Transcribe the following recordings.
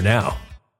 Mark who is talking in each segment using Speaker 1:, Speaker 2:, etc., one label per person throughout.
Speaker 1: now.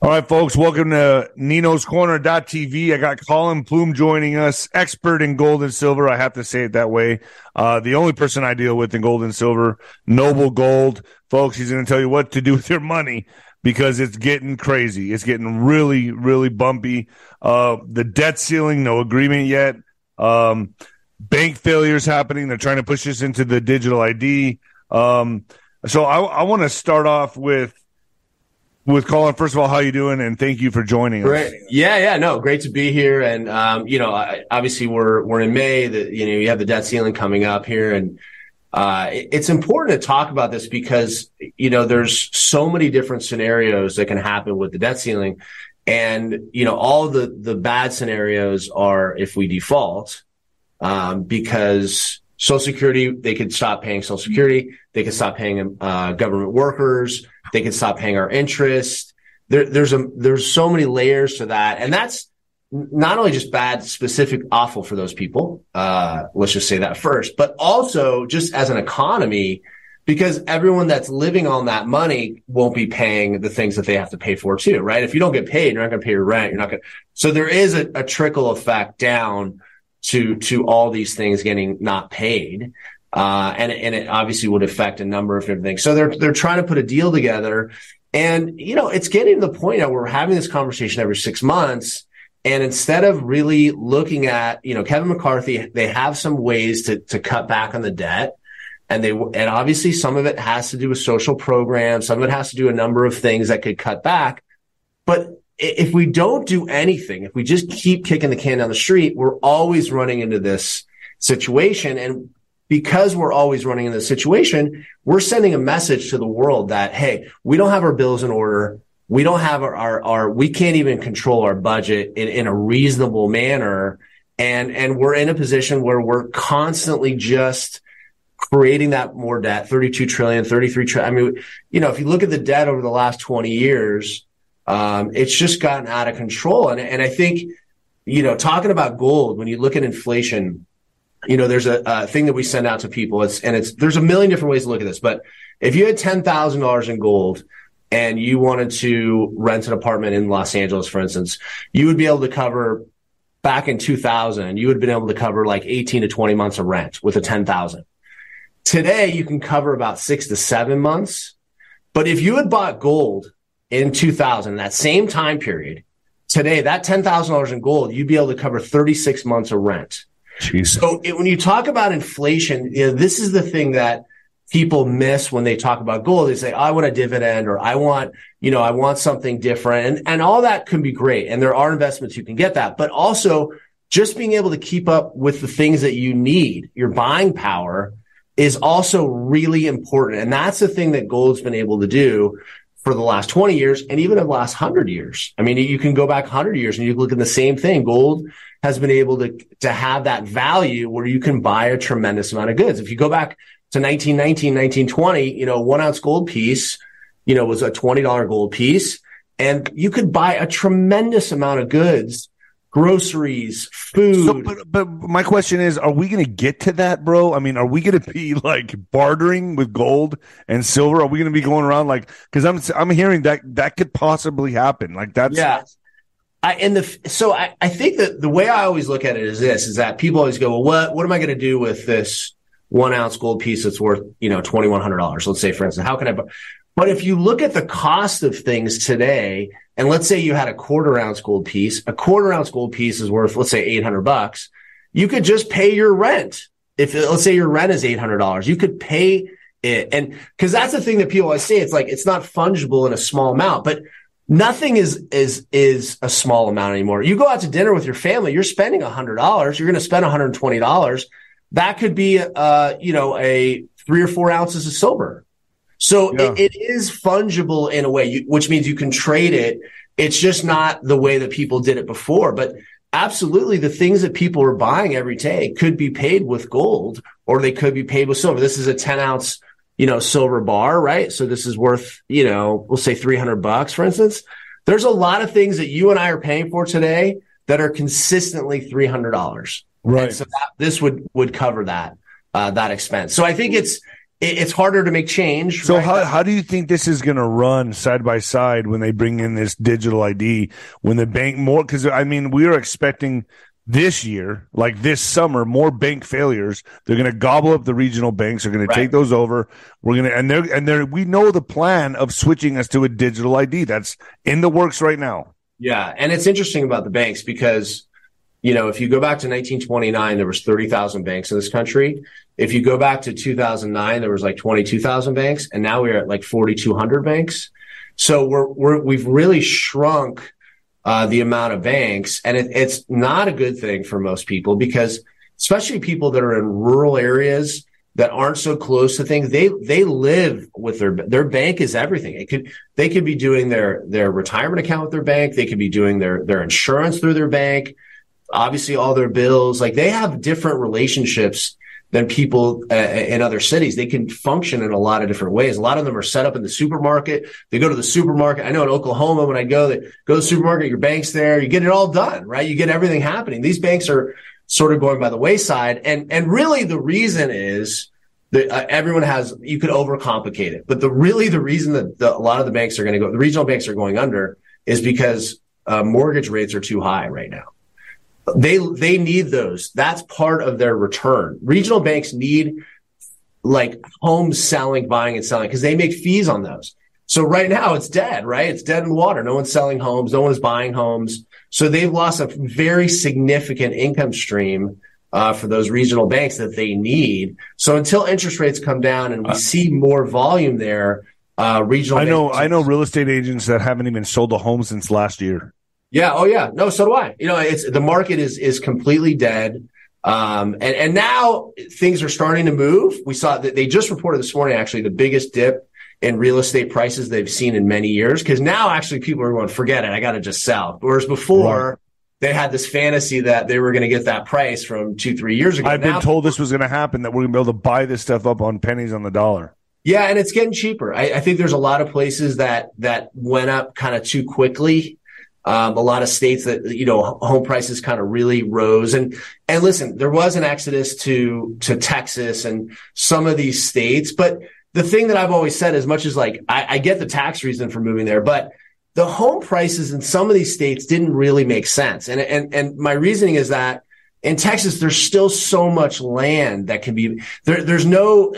Speaker 2: All right, folks, welcome to Nino's Corner.tv. I got Collin Plume joining us, expert in gold and silver. I have to say it that way. Uh, the only person I deal with in gold and silver, Noble Gold. Folks, he's going to tell you what to do with your money because it's getting crazy. It's getting really, really bumpy. Uh, the debt ceiling, no agreement yet. Um, bank failures happening. They're trying to push us into the digital ID. Um, so I, I want to start off with with Collin. First of all, how you doing? And thank you for joining
Speaker 3: great. us. Yeah, yeah, no, great to be here. And um, you know, obviously we're we're in May. That you know, you have the debt ceiling coming up here, and uh, it's important to talk about this because you know there's so many different scenarios that can happen with the debt ceiling, and you know all the the bad scenarios are if we default, um, because Social Security they could stop paying Social Security, they could stop paying uh, government workers they can stop paying our interest. There, there's a there's so many layers to that, and that's not only just bad, specific, awful for those people. Uh, let's just say that first, but also just as an economy, because everyone that's living on that money won't be paying the things that they have to pay for too, right? If you don't get paid, you're not going to pay your rent. You're not going to. So there is a, a trickle effect down to to all these things getting not paid. Uh, and, and it obviously would affect a number of different things. So they're, they're trying to put a deal together. And, you know, it's getting to the point now we're having this conversation every six months. And instead of really looking at, you know, Kevin McCarthy, they have some ways to, to cut back on the debt. And they, and obviously some of it has to do with social programs. Some of it has to do a number of things that could cut back. But if we don't do anything, if we just keep kicking the can down the street, we're always running into this situation. And because we're always running in this situation, we're sending a message to the world that, hey, we don't have our bills in order. We don't have our, our, our we can't even control our budget in, in a reasonable manner. And, and we're in a position where we're constantly just creating that more debt, 32 trillion, 33 trillion. I mean, you know, if you look at the debt over the last 20 years, um, it's just gotten out of control. And, and I think, you know, talking about gold, when you look at inflation, you know, there's a, a, thing that we send out to people. It's and it's there's a million different ways to look at this. But if you had ten thousand dollars in gold and you wanted to rent an apartment in Los Angeles, for instance, you would be able to cover back in 2000. You would have been able to cover like 18 to 20 months of rent with a 10,000. Today, you can cover about six to seven months. But if you had bought gold in 2000, that same time period, today, that $10,000 in gold, you'd be able to cover 36 months of rent.
Speaker 2: Jeez.
Speaker 3: So it, when you talk about inflation, you know, this is the thing that people miss when they talk about gold. They say, I want a dividend or I want, you know, I want something different. And, and all that can be great. And there are investments you can get that, but also just being able to keep up with the things that you need, your buying power is also really important. And that's the thing that gold's been able to do for the last 20 years and even the last 100 years. I mean, you can go back 100 years and you look at the same thing. Gold has been able to, to have that value where you can buy a tremendous amount of goods. If you go back to 1919, 1920, you know, one ounce gold piece, you know, was a $20 gold piece and you could buy a tremendous amount of goods groceries, food. So,
Speaker 2: but, but my question is, are we going to get to that, bro? I mean, are we going to be like bartering with gold and silver? Are we going to be going around like, cause I'm, I'm hearing that that could possibly happen. Like that's,
Speaker 3: yeah. I, and the so I, I think that the way I always look at it is this: is that people always go, "Well, what what am I going to do with this one ounce gold piece that's worth you know twenty one hundred dollars?" Let's say, for instance, how can I? But if you look at the cost of things today, and let's say you had a quarter ounce gold piece, a quarter ounce gold piece is worth let's say eight hundred bucks. You could just pay your rent. If let's say your rent is eight hundred dollars, you could pay it, and because that's the thing that people always say, it's like it's not fungible in a small amount, but nothing is is is a small amount anymore. You go out to dinner with your family, you're spending hundred dollars. You're going to spend one hundred twenty dollars. That could be, uh, you know, a three or four ounces of silver. So yeah. it, it is fungible in a way, you, which means you can trade it. It's just not the way that people did it before. But absolutely, the things that people are buying every day could be paid with gold or they could be paid with silver. This is a 10 ounce, you know, silver bar, right? So this is worth, you know, we'll say 300 bucks, for instance. There's a lot of things that you and I are paying for today that are consistently $300.
Speaker 2: Right. And
Speaker 3: so that, this would, would cover that, uh, that expense. So I think it's, it's harder to make change.
Speaker 2: So right? how how do you think this is going to run side by side when they bring in this digital ID? When the bank more because I mean we are expecting this year, like this summer, more bank failures. They're going to gobble up the regional banks. They're going right. to take those over. We're going to and they're and they're we know the plan of switching us to a digital ID. That's in the works right now.
Speaker 3: Yeah, and it's interesting about the banks because you know, if you go back to 1929, there was 30,000 banks in this country. If you go back to 2009, there was like 22,000 banks, and now we're at like 4,200 banks. So we're, we're we've really shrunk uh, the amount of banks, and it, it's not a good thing for most people because, especially people that are in rural areas that aren't so close to things, they they live with their their bank is everything. It could they could be doing their their retirement account with their bank, they could be doing their their insurance through their bank obviously all their bills. Like they have different relationships than people uh, in other cities. They can function in a lot of different ways. A lot of them are set up in the supermarket. They go to the supermarket. I know in Oklahoma, when I go, they go to the supermarket, your bank's there, you get it all done, right? You get everything happening. These banks are sort of going by the wayside. And, and really the reason is that uh, everyone has, you could overcomplicate it, but the really the reason that the, a lot of the banks are going to go, the regional banks are going under is because uh, mortgage rates are too high right now they they need those. That's part of their return. Regional banks need like homes selling, buying and selling because they make fees on those. So right now it's dead, right? It's dead in the water. No one's selling homes. No one's buying homes. So they've lost a very significant income stream uh, for those regional banks that they need. So until interest rates come down and we uh, see more volume there, uh, regional.
Speaker 2: I know. I know real estate agents that haven't even sold a home since last year.
Speaker 3: Yeah. Oh, yeah. No, so do I. You know, it's the market is is completely dead. Um, and and now things are starting to move. We saw that they just reported this morning actually the biggest dip in real estate prices they've seen in many years. Because now actually people are going, forget it, I got to just sell. Whereas before. Right. They had this fantasy that they were going to get that price from two, three years ago.
Speaker 2: I've now, been told this was going to happen, that we're going to be able to buy this stuff up on pennies on the dollar.
Speaker 3: Yeah, and it's getting cheaper. I, I think there's a lot of places that that went up kind of too quickly um, a lot of states that you know home prices kind of really rose, and and listen, there was an exodus to to Texas and some of these states, but the thing that I've always said, as much as like I, I get the tax reason for moving there, but the home prices in some of these states didn't really make sense, and and and my reasoning is that in Texas, there's still so much land that can be there. There's no,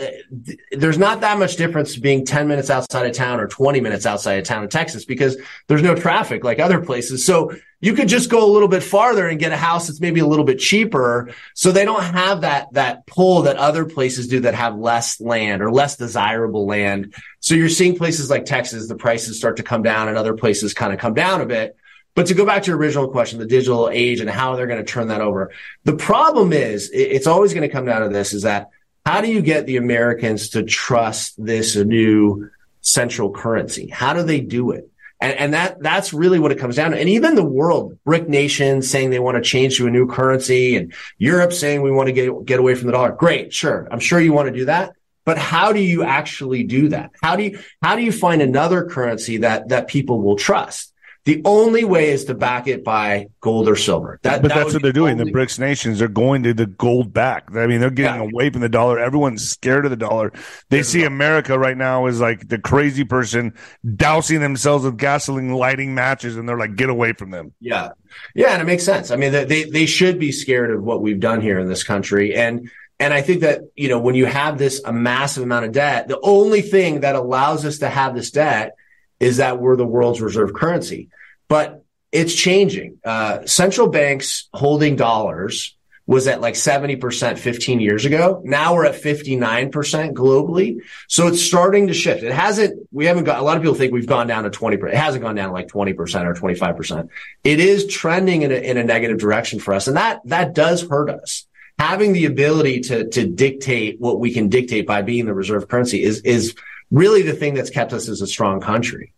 Speaker 3: there's not that much difference being 10 minutes outside of town or 20 minutes outside of town in Texas because there's no traffic like other places. So you could just go a little bit farther and get a house that's maybe a little bit cheaper. So they don't have that, that pull that other places do that have less land or less desirable land. So you're seeing places like Texas, the prices start to come down and other places kind of come down a bit. But to go back to your original question, the digital age and how they're going to turn that over. The problem is it's always going to come down to this is that how do you get the Americans to trust this new central currency? How do they do it? And, and that, that's really what it comes down to. And even the world, BRIC nations saying they want to change to a new currency and Europe saying we want to get, get away from the dollar. Great. Sure. I'm sure you want to do that. But how do you actually do that? How do you, how do you find another currency that, that people will trust? The only way is to back it by gold or silver.
Speaker 2: That, but that that's what they're doing. The BRICS nations they're going to the gold back. I mean, they're getting yeah. away from the dollar. Everyone's scared of the dollar. They see America right now as like the crazy person dousing themselves with gasoline, lighting matches, and they're like, get away from them.
Speaker 3: Yeah, yeah, and it makes sense. I mean, they they should be scared of what we've done here in this country, and and I think that you know when you have this a massive amount of debt, the only thing that allows us to have this debt is that we're the world's reserve currency. But it's changing. Uh, central banks holding dollars was at like 70% 15 years ago. Now we're at 59% globally. So it's starting to shift. It hasn't, we haven't got, a lot of people think we've gone down to 20%. It hasn't gone down to like 20% or 25%. It is trending in a, in a negative direction for us. And that, that does hurt us. Having the ability to, to dictate what we can dictate by being the reserve currency is, is really the thing that's kept us as a strong country.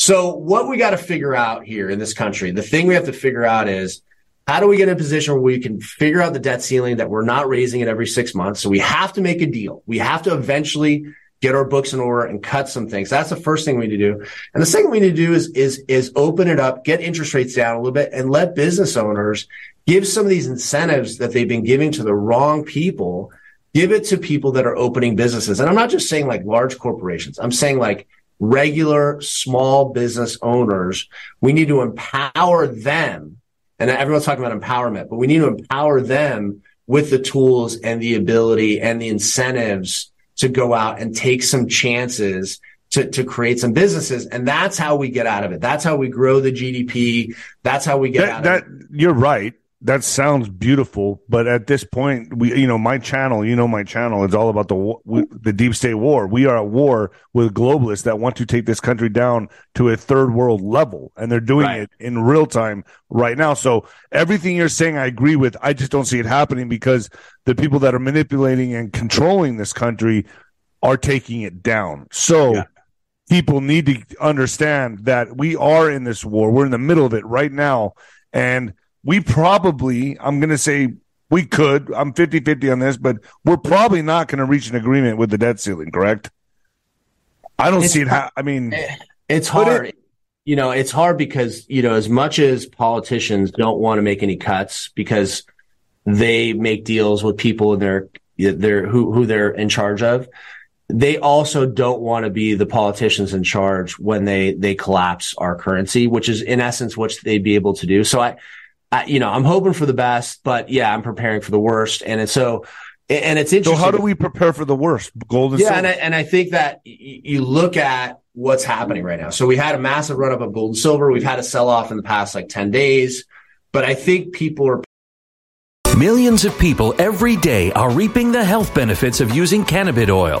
Speaker 3: So what we got to figure out here in this country, the thing we have to figure out is how do we get in a position where we can figure out the debt ceiling that we're not raising it every six months? So we have to make a deal. We have to eventually get our books in order and cut some things. That's the first thing we need to do. And the second we need to do is, is, is open it up, get interest rates down a little bit and let business owners give some of these incentives that they've been giving to the wrong people. Give it to people that are opening businesses. And I'm not just saying like large corporations. I'm saying like regular small business owners. We need to empower them. And everyone's talking about empowerment, but we need to empower them with the tools and the ability and the incentives to go out and take some chances to, to create some businesses. And that's how we get out of it. That's how we grow the GDP. That's how we get
Speaker 2: that,
Speaker 3: out
Speaker 2: that,
Speaker 3: of it.
Speaker 2: You're right. That sounds beautiful, but at this point, we, you know, my channel, you know, my channel is all about the the deep state war. We are at war with globalists that want to take this country down to a third world level, and they're doing
Speaker 3: Right.
Speaker 2: it in real time right now. So everything you're saying, I agree with. I just don't see it happening because the people that are manipulating and controlling this country are taking it down. So
Speaker 3: Yeah.
Speaker 2: people need to understand that we are in this war. We're in the middle of it right now. And we probably, I'm going to say we could, I'm 50 50 on this, but we're probably not going to reach an agreement with the debt ceiling, correct? I don't
Speaker 3: It's
Speaker 2: see it. Ha- I mean, eh,
Speaker 3: It's
Speaker 2: But it-
Speaker 3: hard. you know, it's hard because, you know, as much as politicians don't want to make any cuts because they make deals with people in their, their, who, who they're in charge of, they also don't want to be the politicians in charge when they, they collapse our currency, which is in essence what they'd be able to do. So I, I, you know, I'm hoping for the best, but yeah, I'm preparing for the worst. And it's so, and it's interesting.
Speaker 2: so how do we prepare for the worst? Gold and
Speaker 3: Yeah,
Speaker 2: silver?
Speaker 3: and I, and I think that y- you look at what's happening right now. So we had a massive run up of gold and silver. We've had a sell off in the past like 10 days, but I think people are
Speaker 4: Millions of people every day are reaping the health benefits of using cannabis oil,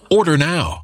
Speaker 5: Order now.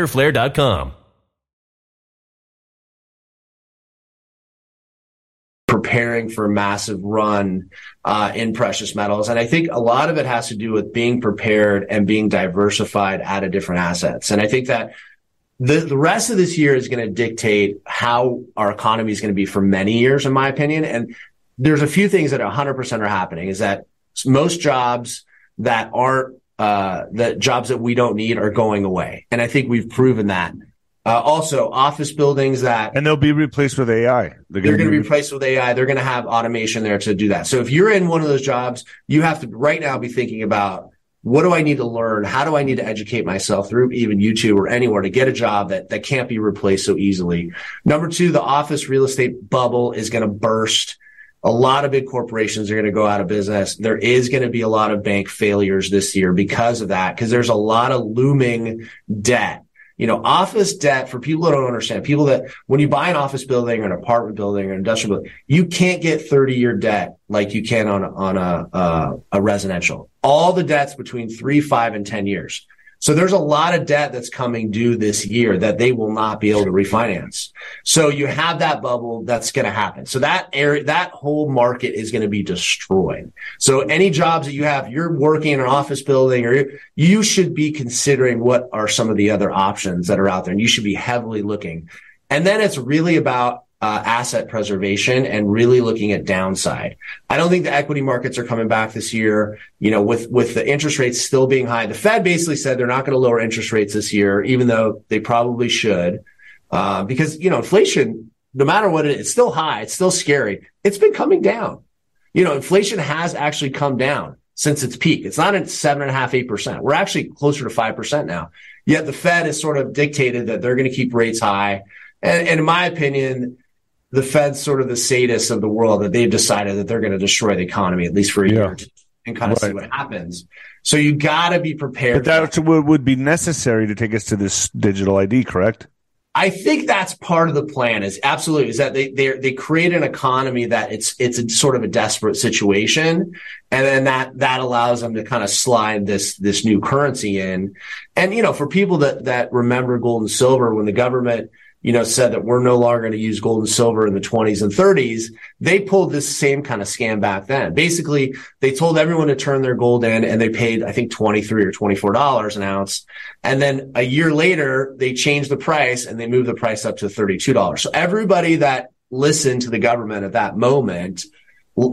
Speaker 3: preparing for a massive run uh, in precious metals. And I think a lot of it has to do with being prepared and being diversified out of different assets. And I think that the, the rest of this year is going to dictate how our economy is going to be for many years, in my opinion. And there's a few things that 100% are happening is that most jobs that aren't uh, the jobs that we don't need are going away. And I think we've proven that. Uh, also, office buildings that
Speaker 2: and they'll be replaced with AI.
Speaker 3: They're going to be replaced with AI. They're going to have automation there to do that. So if you're in one of those jobs, you have to right now be thinking about what do I need to learn? How do I need to educate myself through even YouTube or anywhere to get a job that, that can't be replaced so easily? Number two, the office real estate bubble is going to burst. A lot of big corporations are going to go out of business. There is going to be a lot of bank failures this year because of that, because there's a lot of looming debt you know, office debt for people that don't understand, people that when you buy an office building or an apartment building or an industrial building, you can't get 30 year debt like you can on, on a, uh, a residential. All the debts between three, five and 10 years. So there's a lot of debt that's coming due this year that they will not be able to refinance. So you have that bubble that's going to happen. So that area, that whole market is going to be destroyed. So any jobs that you have, you're working in an office building or you should be considering what are some of the other options that are out there and you should be heavily looking. And then it's really about uh, asset preservation and really looking at downside. I don't think the equity markets are coming back this year. You know, with with the interest rates still being high, the Fed basically said they're not going to lower interest rates this year, even though they probably should, uh, because you know inflation, no matter what it is, it's still high, it's still scary. It's been coming down. You know, inflation has actually come down since its peak. It's not at seven and a half, eight percent. We're actually closer to five percent now. Yet the Fed has sort of dictated that they're going to keep rates high. And, and in my opinion, the Fed's sort of the sadists of the world that they've decided that they're going to destroy the economy at least for a yeah. year and kind of right. see what happens. So you got to be prepared.
Speaker 2: But that's what would be necessary to take us to this digital ID, correct?
Speaker 3: I think that's part of the plan. Is absolutely is that they they they create an economy that it's it's a sort of a desperate situation, and then that that allows them to kind of slide this this new currency in. And you know, for people that that remember gold and silver when the government you know, said that we're no longer going to use gold and silver in the 20s and 30s, they pulled this same kind of scam back then. Basically, they told everyone to turn their gold in and they paid, I think, 23 or $24 an ounce. And then a year later, they changed the price and they moved the price up to $32. So everybody that listened to the government at that moment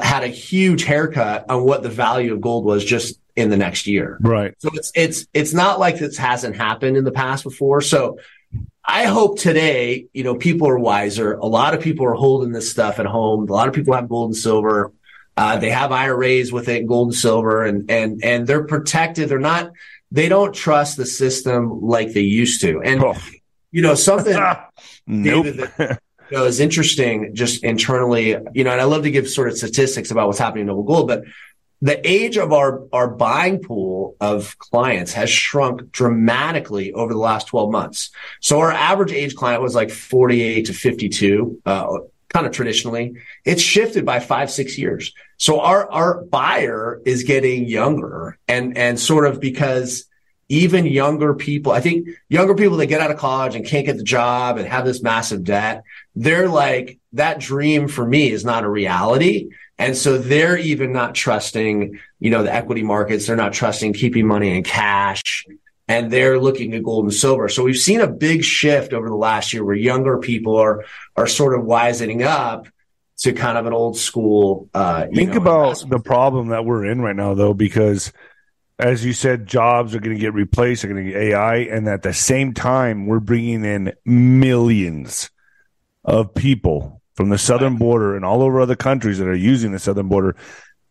Speaker 3: had a huge haircut on what the value of gold was just in the next year.
Speaker 2: Right.
Speaker 3: So it's, it's, it's not like this hasn't happened in the past before. So I hope today, you know, people are wiser. A lot of people are holding this stuff at home. A lot of people have gold and silver. Uh, they have IRAs with it, gold and silver, and and and they're protected. They're not. They don't trust the system like they used to. And oh. you know something,
Speaker 2: nope.
Speaker 3: David, that, you know, is interesting just internally. You know, and I love to give sort of statistics about what's happening in Noble Gold, but the age of our, our buying pool of clients has shrunk dramatically over the last 12 months. So our average age client was like 48 to 52, uh, kind of traditionally. It's shifted by five, six years. So our, our buyer is getting younger and, and sort of because even younger people, I think younger people that get out of college and can't get the job and have this massive debt, they're like, that dream for me is not a reality. And so they're even not trusting, you know, the equity markets. They're not trusting keeping money in cash and they're looking at gold and silver. So we've seen a big shift over the last year where younger people are, are sort of wisening up to kind of an old school. Uh,
Speaker 2: Think know, about the problem that we're in right now, though, because as you said, jobs are going to get replaced, are going to get AI, and at the same time, we're bringing in millions of people from the southern border and all over other countries that are using the southern border.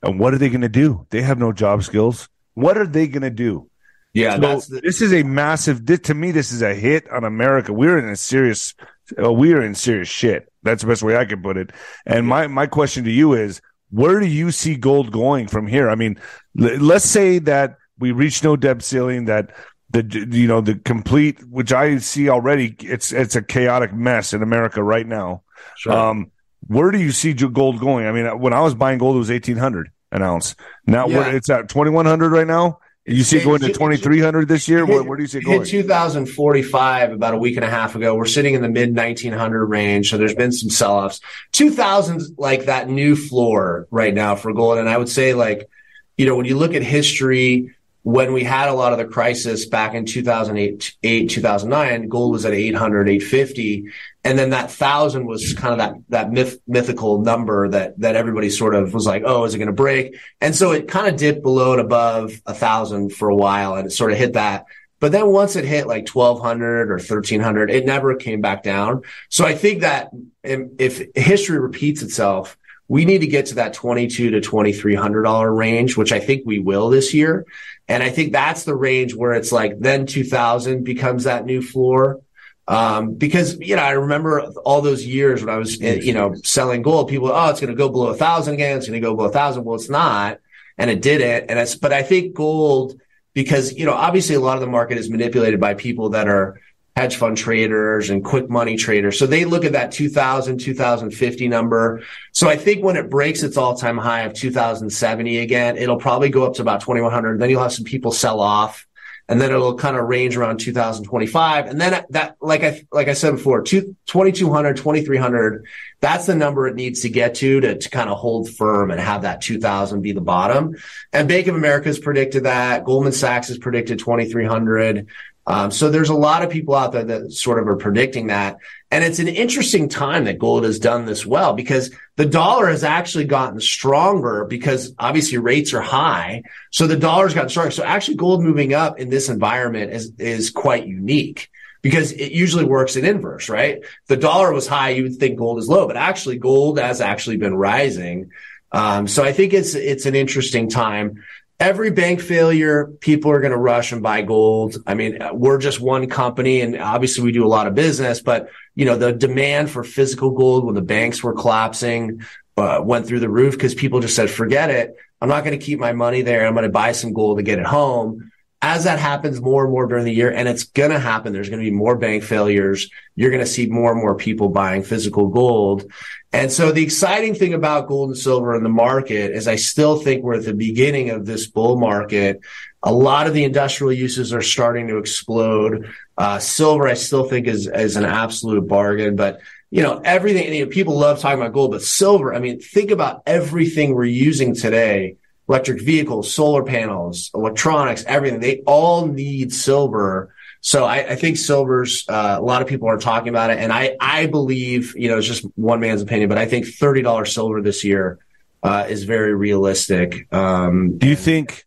Speaker 2: And what are they going to do? They have no job skills. What are they going to do?
Speaker 3: Yeah,
Speaker 2: So
Speaker 3: that's the,
Speaker 2: this is a massive. This, to me, this is a hit on America. We're in a serious. Uh, we are in serious shit. That's the best way I can put it. And my my question to you is, where do you see gold going from here? I mean, l- let's say that we reach no debt ceiling. That the you know the complete, which I see already, it's it's a chaotic mess in America right now.
Speaker 3: Sure.
Speaker 2: Um, where do you see gold going? I mean, when I was buying gold, it was eighteen hundred an ounce. Now
Speaker 3: Yeah.
Speaker 2: it's at twenty one hundred right now. You see it going to twenty three hundred this year. Where,
Speaker 3: hit-
Speaker 2: where do you see it
Speaker 3: it
Speaker 2: going?
Speaker 3: Hit 2045 about a week and a half ago. We're sitting in the mid 1900 range, so there's been some sell-offs. 2000's like that new floor right now for gold, and I would say like, you know, when you look at history, when we had a lot of the crisis back in 2008, 8, 2009, gold was at 800, 850. And then that thousand was kind of that, that myth, mythical number that, that everybody sort of was like, Oh, is it going to break? And so it kind of dipped below and above a thousand for a while and it sort of hit that. But then once it hit like 1200 or 1300, it never came back down. So I think that if if history repeats itself, we need to get to that 22 to 2300 dollar range, which I think we will this year. And I think that's the range where it's like then 2000 becomes that new floor. Um, because, you know, I remember all those years when I was, eh, you know, selling gold, people, oh, it's going to go below a thousand again. It's going to go below a thousand. Well, it's not. And it didn't. And it's, but I think gold, because, you know, obviously a lot of the market is manipulated by people that are hedge fund traders and quick money traders. So they look at that 2000, 2050 number. So I think when it breaks its all time high of 2070 again, it'll probably go up to about 2100. Then you'll have some people sell off and then it'll kind of range around 2025. And then that, like I, like I said before, two, 2200, 2300, that's the number it needs to get to, to, to kind of hold firm and have that 2000 be the bottom. And Bank of America has predicted that. Goldman Sachs has predicted 2300. Um, so there's a lot of people out there that sort of are predicting that. And it's an interesting time that gold has done this well because the dollar has actually gotten stronger because obviously rates are high. So the dollar's gotten stronger. So actually gold moving up in this environment is, is quite unique because it usually works in inverse, right? The dollar was high. You would think gold is low, but actually gold has actually been rising. Um, so I think it's, it's an interesting time every bank failure, people are going to rush and buy gold. I mean, we're just one company and obviously we do a lot of business, but you know, the demand for physical gold when the banks were collapsing, uh, went through the roof because people just said, forget it. I'm not going to keep my money there. I'm going to buy some gold to get it home. As that happens more and more during the year, and it's going to happen, there's going to be more bank failures. You're going to see more and more people buying physical gold. And so the exciting thing about gold and silver in the market is I still think we're at the beginning of this bull market. A lot of the industrial uses are starting to explode. Uh, silver, I still think is, is an absolute bargain, but you know, everything, you know, people love talking about gold, but silver, I mean, think about everything we're using today. Electric vehicles, solar panels, electronics, everything. They all need silver. So I, I think silver's uh, a lot of people are talking about it, and I I believe you know it's just one man's opinion, but I think thirty dollars silver this year uh, is very realistic. Um,
Speaker 2: Do you think?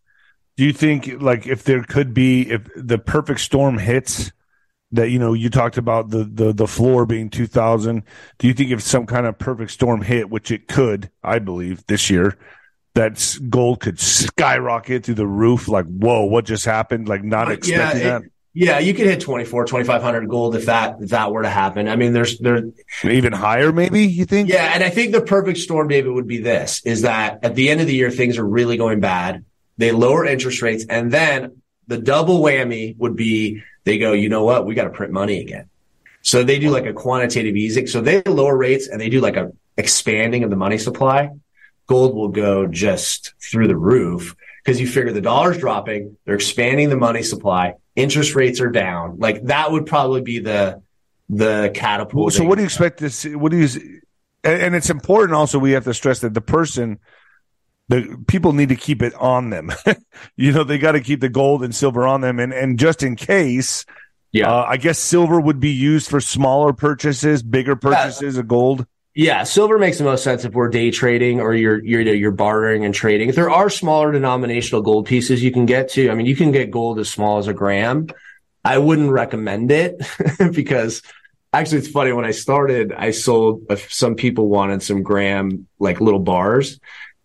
Speaker 2: Do you think like if there could be if the perfect storm hits that you know you talked about the the the floor being two thousand? Do you think if some kind of perfect storm hit, which it could, I believe this year, that gold could skyrocket through the roof? Like whoa, what just happened? Like not expecting
Speaker 3: Uh, yeah,
Speaker 2: that.
Speaker 3: it- yeah, you could hit 24, 2500 gold if that if that were to happen. I mean, there's there
Speaker 2: Even higher, maybe you think?
Speaker 3: Yeah, and I think the perfect storm, David, would be this: is that at the end of the year things are really going bad. They lower interest rates, and then the double whammy would be they go, you know what, we got to print money again. So they do like a quantitative easing. So they lower rates and they do like a expanding of the money supply. Gold will go just through the roof because you figure the dollar's dropping, they're expanding the money supply, interest rates are down. Like that would probably be the the catapult.
Speaker 2: So what do you expect to see? What do you? And, it's important. Also, we have to stress that the person, the people need to keep it on them. you know, they got to keep the gold and silver on them, and and just in case,
Speaker 3: Yeah.
Speaker 2: uh, I guess silver would be used for smaller purchases, bigger purchases of gold.
Speaker 3: Yeah, silver makes the most sense if we're day trading or you're you're you're bartering and trading. There are smaller denominational gold pieces you can get to, I mean, you can get gold as small as a gram. I wouldn't recommend it because actually it's funny when I started, I sold some people wanted some gram like little bars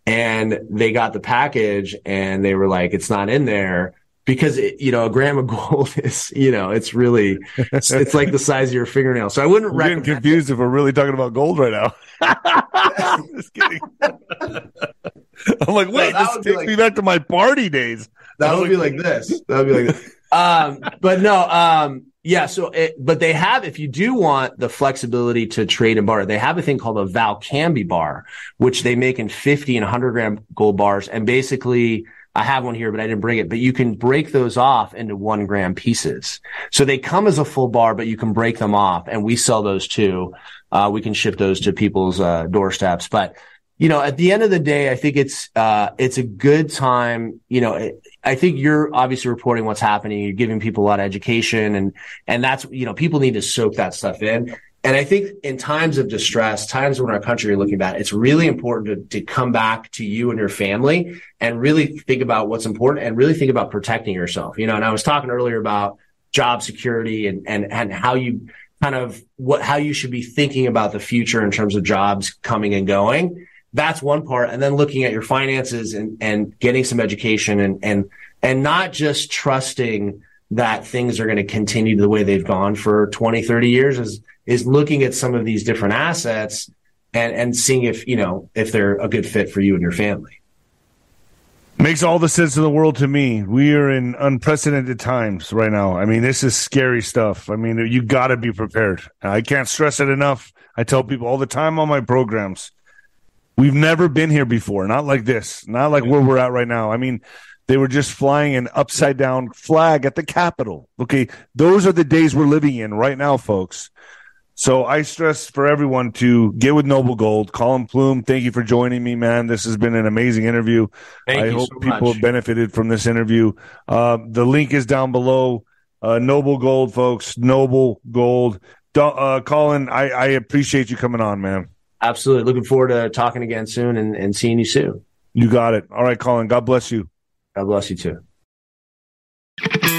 Speaker 3: and they got the package and they were like, it's not in there. Because it, you know a gram of gold is you know it's really it's, it's like the size of your fingernail. So I wouldn't
Speaker 2: I'm getting
Speaker 3: recommend.
Speaker 2: confused if we're really talking about gold right now. Just kidding. I'm like, wait,
Speaker 3: that
Speaker 2: this takes
Speaker 3: like-
Speaker 2: me back to my party days.
Speaker 3: That would be like this. That would be like this. Um, but no, um, yeah. So, it, but they have, if you do want the flexibility to trade and bar, they have a thing called a Valcambi bar, which they make in 50 and 100 gram gold bars. And basically, I have one here, but I didn't bring it, but you can break those off into one gram pieces. So they come as a full bar, but you can break them off and we sell those too. Uh, we can ship those to people's, uh, doorsteps, but you know, at the end of the day, I think it's uh, it's a good time. You know, it, I think you're obviously reporting what's happening. You're giving people a lot of education, and and that's you know, people need to soak that stuff in. And I think in times of distress, times when our country are looking bad, it's really important to, to come back to you and your family and really think about what's important and really think about protecting yourself. You know, and I was talking earlier about job security and and and how you kind of what how you should be thinking about the future in terms of jobs coming and going that's one part and then looking at your finances and and getting some education and and and not just trusting that things are going to continue the way they've gone for 20 30 years is is looking at some of these different assets and and seeing if you know if they're a good fit for you and your family
Speaker 2: Makes all the sense in the world to me. We are in unprecedented times right now. I mean, this is scary stuff. I mean, you got to be prepared. I can't stress it enough. I tell people all the time on my programs, we've never been here before. Not like this. Not like where we're at right now. I mean, they were just flying an upside down flag at the Capitol. Okay. Those are the days we're living in right now, folks. So I stress for everyone to get with Noble Gold. Collin Plume, thank you for joining me, man. This has been an amazing interview.
Speaker 3: Thank
Speaker 2: I hope
Speaker 3: so
Speaker 2: people
Speaker 3: much.
Speaker 2: benefited from this interview. Uh, the link is down below. Uh, Noble Gold, folks. Noble Gold. Uh, Collin, I, I appreciate you coming on, man.
Speaker 3: absolutely looking forward to talking again soon and, and seeing you soon
Speaker 2: You got it. All right, Collin. God bless you.
Speaker 3: god bless you too